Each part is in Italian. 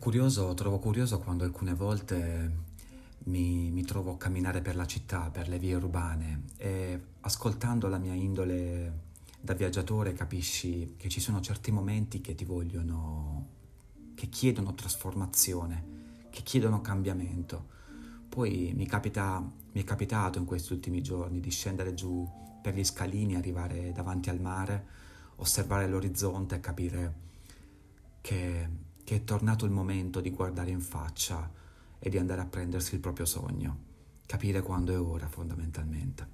curioso, trovo curioso quando alcune volte mi, mi, trovo a camminare per la città, per le vie urbane e ascoltando la mia indole da viaggiatore capisci che ci sono certi momenti che ti vogliono, che chiedono trasformazione, che chiedono cambiamento. Poi mi, capita, mi è capitato in questi ultimi giorni di scendere giù per gli scalini, arrivare davanti al mare, osservare l'orizzonte e capire che, che è tornato il momento di guardare in faccia e di andare a prendersi il proprio sogno, capire quando è ora fondamentalmente.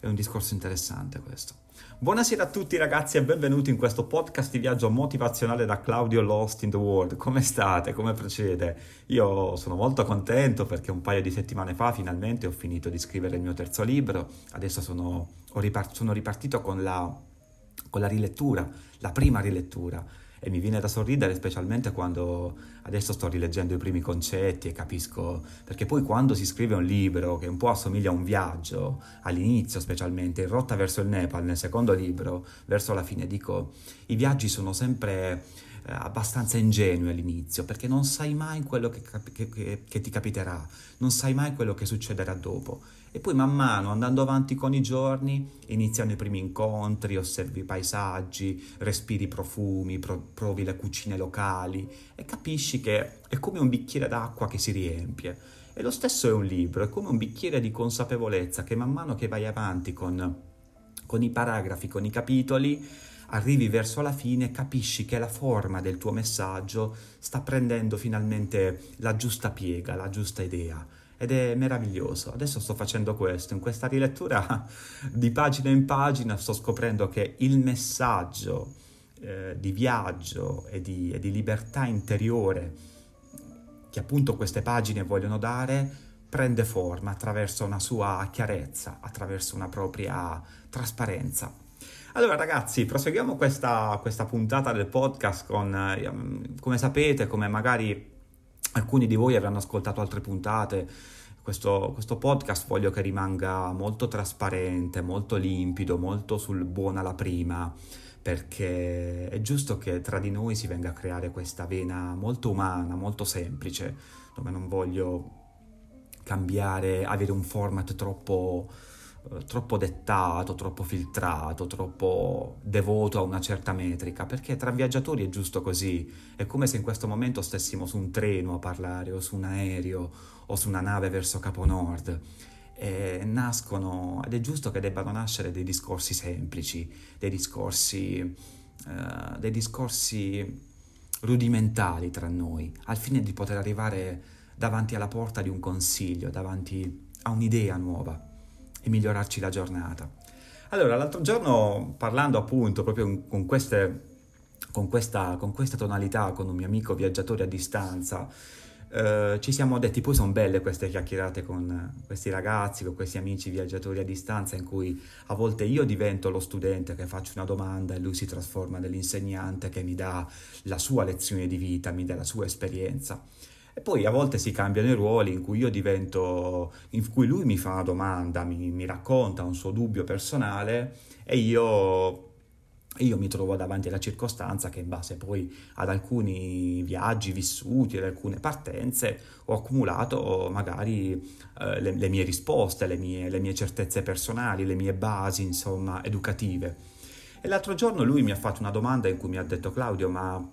È un discorso interessante questo. Buonasera a tutti ragazzi e benvenuti in questo podcast di viaggio motivazionale da Claudio Lost in the World. Come state? Come procede? Io sono molto contento perché un paio di settimane fa finalmente ho finito di scrivere il mio terzo libro. Adesso sono, ripart- sono ripartito con la, con la rilettura, la prima rilettura e mi viene da sorridere specialmente quando adesso sto rileggendo i primi concetti e capisco, perché poi quando si scrive un libro che un po' assomiglia a un viaggio, all'inizio specialmente, in rotta verso il Nepal, nel secondo libro, verso la fine, dico, i viaggi sono sempre eh, abbastanza ingenui all'inizio, perché non sai mai quello che, che, che, che ti capiterà, non sai mai quello che succederà dopo. E poi man mano, andando avanti con i giorni, iniziano i primi incontri, osservi i paesaggi, respiri i profumi, pro- provi le cucine locali e capisci che è come un bicchiere d'acqua che si riempie. E lo stesso è un libro, è come un bicchiere di consapevolezza che man mano che vai avanti con, con i paragrafi, con i capitoli, arrivi verso la fine, capisci che la forma del tuo messaggio sta prendendo finalmente la giusta piega, la giusta idea ed è meraviglioso. Adesso sto facendo questo, in questa rilettura di pagina in pagina sto scoprendo che il messaggio eh, di viaggio e di, e di libertà interiore che appunto queste pagine vogliono dare prende forma attraverso una sua chiarezza, attraverso una propria trasparenza. Allora ragazzi, proseguiamo questa, questa puntata del podcast con, eh, come sapete, come magari alcuni di voi avranno ascoltato altre puntate, questo, questo, podcast voglio che rimanga molto trasparente, molto limpido, molto sul buona la prima, perché è giusto che tra di noi si venga a creare questa vena molto umana, molto semplice, dove non voglio cambiare, avere un format troppo troppo dettato, troppo filtrato, troppo devoto a una certa metrica, perché tra viaggiatori è giusto così, è come se in questo momento stessimo su un treno a parlare o su un aereo o su una nave verso Capo Nord. E nascono, ed è giusto che debbano nascere dei discorsi semplici, dei discorsi, uh, dei discorsi rudimentali tra noi, al fine di poter arrivare davanti alla porta di un consiglio, davanti a un'idea nuova e migliorarci la giornata. Allora, l'altro giorno parlando appunto proprio con, queste, con, questa, con questa tonalità con un mio amico viaggiatore a distanza, Uh, ci siamo detti, poi sono belle queste chiacchierate con questi ragazzi, con questi amici viaggiatori a distanza, in cui a volte io divento lo studente che faccio una domanda e lui si trasforma nell'insegnante che mi dà la sua lezione di vita, mi dà la sua esperienza. E poi a volte si cambiano i ruoli in cui io divento, in cui lui mi fa una domanda, mi, mi racconta un suo dubbio personale e io io mi trovo davanti alla circostanza che in base poi ad alcuni viaggi vissuti, ad alcune partenze, ho accumulato magari eh, le, le, mie risposte, le mie, le mie, certezze personali, le mie basi, insomma, educative. E l'altro giorno lui mi ha fatto una domanda in cui mi ha detto Claudio, ma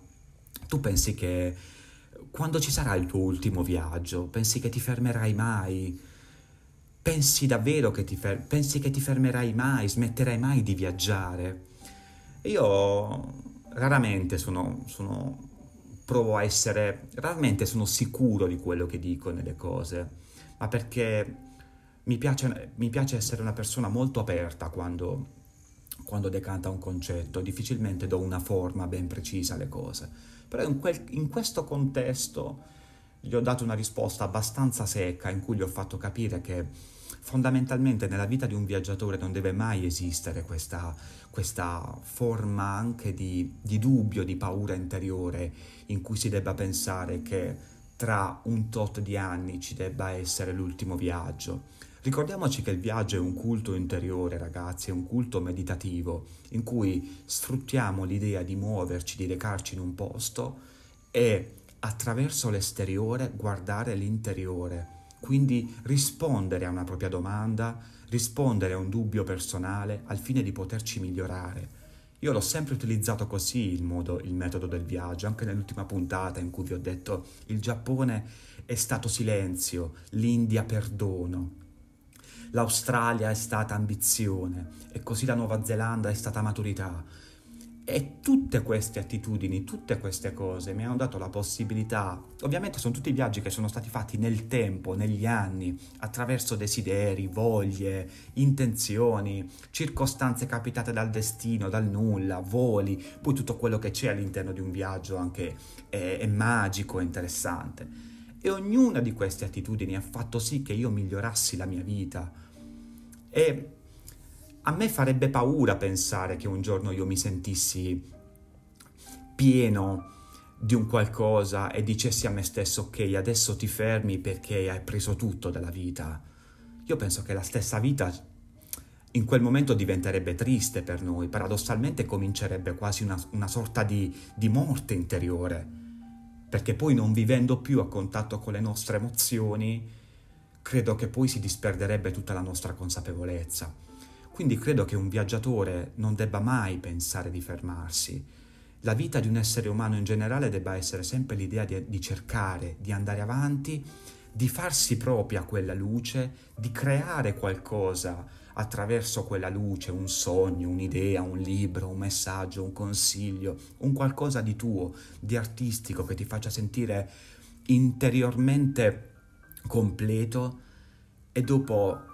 tu pensi che quando ci sarà il tuo ultimo viaggio? Pensi che ti fermerai mai? Pensi davvero che ti, fer- pensi che ti fermerai mai? Smetterai mai di viaggiare? Io raramente sono, sono, provo a essere, raramente sono sicuro di quello che dico nelle cose, ma perché mi piace, mi piace essere una persona molto aperta quando, quando decanta un concetto, difficilmente do una forma ben precisa alle cose però in, quel, in questo contesto gli ho dato una risposta abbastanza secca in cui gli ho fatto capire che fondamentalmente nella vita di un viaggiatore non deve mai esistere questa, questa forma anche di, di, dubbio, di paura interiore in cui si debba pensare che tra un tot di anni ci debba essere l'ultimo viaggio. Ricordiamoci che il viaggio è un culto interiore, ragazzi, è un culto meditativo in cui sfruttiamo l'idea di muoverci, di recarci in un posto e attraverso l'esteriore guardare l'interiore, quindi rispondere a una propria domanda, rispondere a un dubbio personale al fine di poterci migliorare. Io l'ho sempre utilizzato così il, modo, il metodo del viaggio, anche nell'ultima puntata in cui vi ho detto il Giappone è stato silenzio, l'India perdono, l'Australia è stata ambizione e così la Nuova Zelanda è stata maturità. E tutte queste attitudini, tutte queste cose mi hanno dato la possibilità, ovviamente sono tutti viaggi che sono stati fatti nel tempo, negli anni, attraverso desideri, voglie, intenzioni, circostanze capitate dal destino, dal nulla, voli, poi tutto quello che c'è all'interno di un viaggio anche è, è magico, è interessante. E ognuna di queste attitudini ha fatto sì che io migliorassi la mia vita. E a me farebbe paura pensare che un giorno io mi sentissi pieno di un qualcosa e dicessi a me stesso ok adesso ti fermi perché hai preso tutto dalla vita. Io penso che la stessa vita in quel momento diventerebbe triste per noi, paradossalmente comincerebbe quasi una, una sorta di, di morte interiore, perché poi non vivendo più a contatto con le nostre emozioni, credo che poi si disperderebbe tutta la nostra consapevolezza. Quindi credo che un viaggiatore non debba mai pensare di fermarsi. La vita di un essere umano in generale debba essere sempre l'idea di, di cercare, di andare avanti, di farsi propria quella luce, di creare qualcosa attraverso quella luce, un sogno, un'idea, un libro, un messaggio, un consiglio, un qualcosa di tuo, di artistico che ti faccia sentire interiormente completo e dopo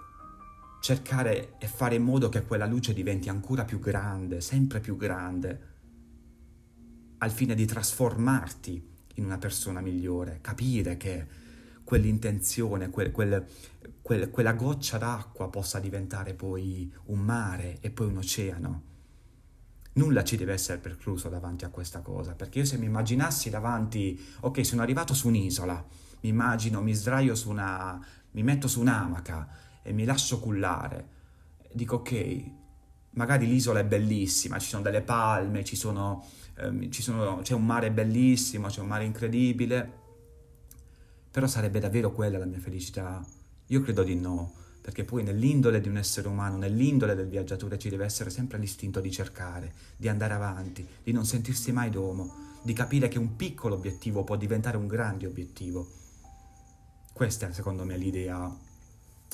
cercare e fare in modo che quella luce diventi ancora più grande, sempre più grande, al fine di trasformarti in una persona migliore, capire che quell'intenzione, quel, quel, quel, quella goccia d'acqua possa diventare poi un mare e poi un oceano. Nulla ci deve essere precluso davanti a questa cosa, perché io se mi immaginassi davanti, ok, sono arrivato su un'isola, mi immagino, mi sdraio su una, mi metto su un'amaca, e mi lascio cullare. Dico ok, magari l'isola è bellissima, ci sono delle palme, ci sono, ehm, ci sono, c'è un mare bellissimo, c'è un mare incredibile, però sarebbe davvero quella la mia felicità? Io credo di no, perché poi nell'indole di un essere umano, nell'indole del viaggiatore ci deve essere sempre l'istinto di cercare, di andare avanti, di non sentirsi mai domo, di capire che un piccolo obiettivo può diventare un grande obiettivo. Questa è secondo me l'idea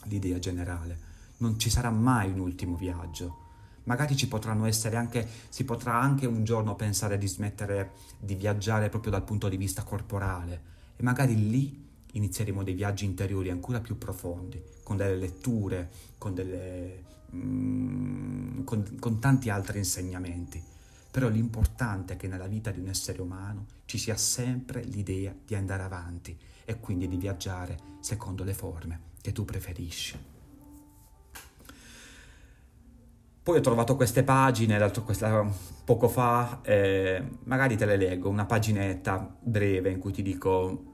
l'idea generale. Non ci sarà mai un ultimo viaggio. Magari ci potranno essere anche, si potrà anche un giorno pensare di smettere di viaggiare proprio dal punto di vista corporale e magari lì inizieremo dei viaggi interiori ancora più profondi, con delle letture, con, delle, mm, con, con tanti altri insegnamenti. Però l'importante è che nella vita di un essere umano ci sia sempre l'idea di andare avanti e quindi di viaggiare secondo le forme che tu preferisci. Poi ho trovato queste pagine questa, poco fa, eh, magari te le leggo, una paginetta breve in cui ti dico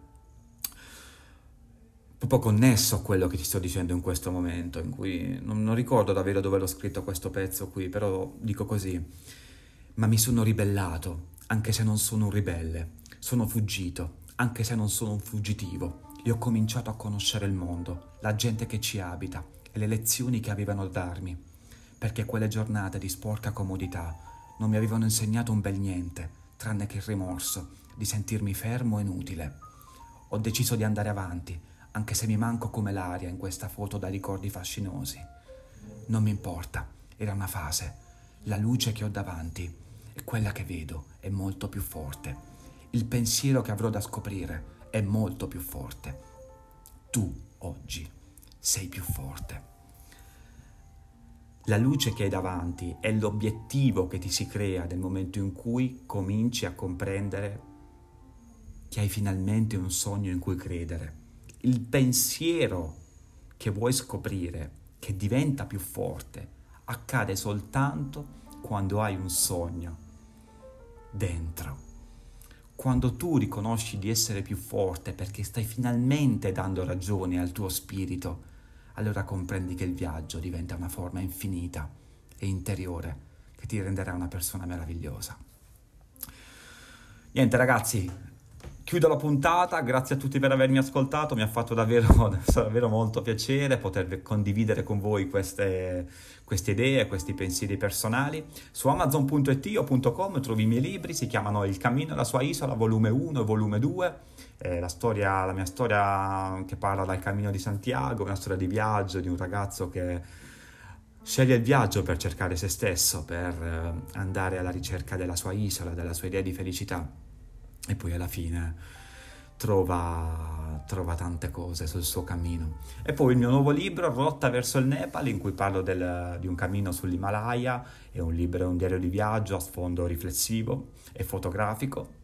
proprio connesso a quello che ti sto dicendo in questo momento, in cui non, non ricordo davvero dove l'ho scritto questo pezzo qui, però dico così, ma mi sono ribellato, anche se non sono un ribelle, sono fuggito, anche se non sono un fuggitivo, e ho cominciato a conoscere il mondo, la gente che ci abita e le lezioni che avevano da darmi, perché quelle giornate di sporca comodità non mi avevano insegnato un bel niente, tranne che il rimorso di sentirmi fermo e inutile. Ho deciso di andare avanti, anche se mi manco come l'aria in questa foto da ricordi fascinosi. Non mi importa, era una fase. La luce che ho davanti e quella che vedo è molto più forte. Il pensiero che avrò da scoprire è molto più forte. Tu oggi sei più forte. La luce che hai davanti è l'obiettivo che ti si crea nel momento in cui cominci a comprendere che hai finalmente un sogno in cui credere. Il pensiero che vuoi scoprire, che diventa più forte, accade soltanto quando hai un sogno dentro quando tu riconosci di essere più forte perché stai finalmente dando ragione al tuo spirito, allora comprendi che il viaggio diventa una forma infinita e interiore che ti renderà una persona meravigliosa. Niente ragazzi, Chiudo la puntata, grazie a tutti per avermi ascoltato, mi ha fatto davvero, davvero molto piacere poter condividere con voi queste, queste idee, questi pensieri personali. Su amazon.it o .com trovi i miei libri, si chiamano Il cammino e la sua isola, volume 1 e volume 2. Eh, la, storia, la mia storia che parla dal cammino di Santiago, una storia di viaggio di un ragazzo che sceglie il viaggio per cercare se stesso, per eh, andare alla ricerca della sua isola, della sua idea di felicità e poi alla fine trova, trova, tante cose sul suo cammino. E poi il mio nuovo libro, Rotta verso il Nepal, in cui parlo del, di un cammino sull'Himalaya, è un libro, un diario di viaggio a sfondo riflessivo e fotografico.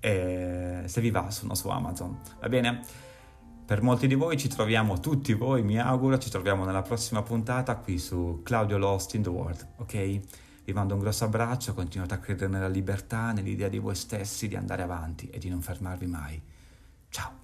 E se vi va sono su Amazon, va bene? Per molti di voi ci troviamo, tutti voi mi auguro, ci troviamo nella prossima puntata qui su Claudio Lost in the World, ok? Vi mando un grosso abbraccio, continuate a credere nella libertà, nell'idea di voi stessi, di andare avanti e di non fermarvi mai. Ciao!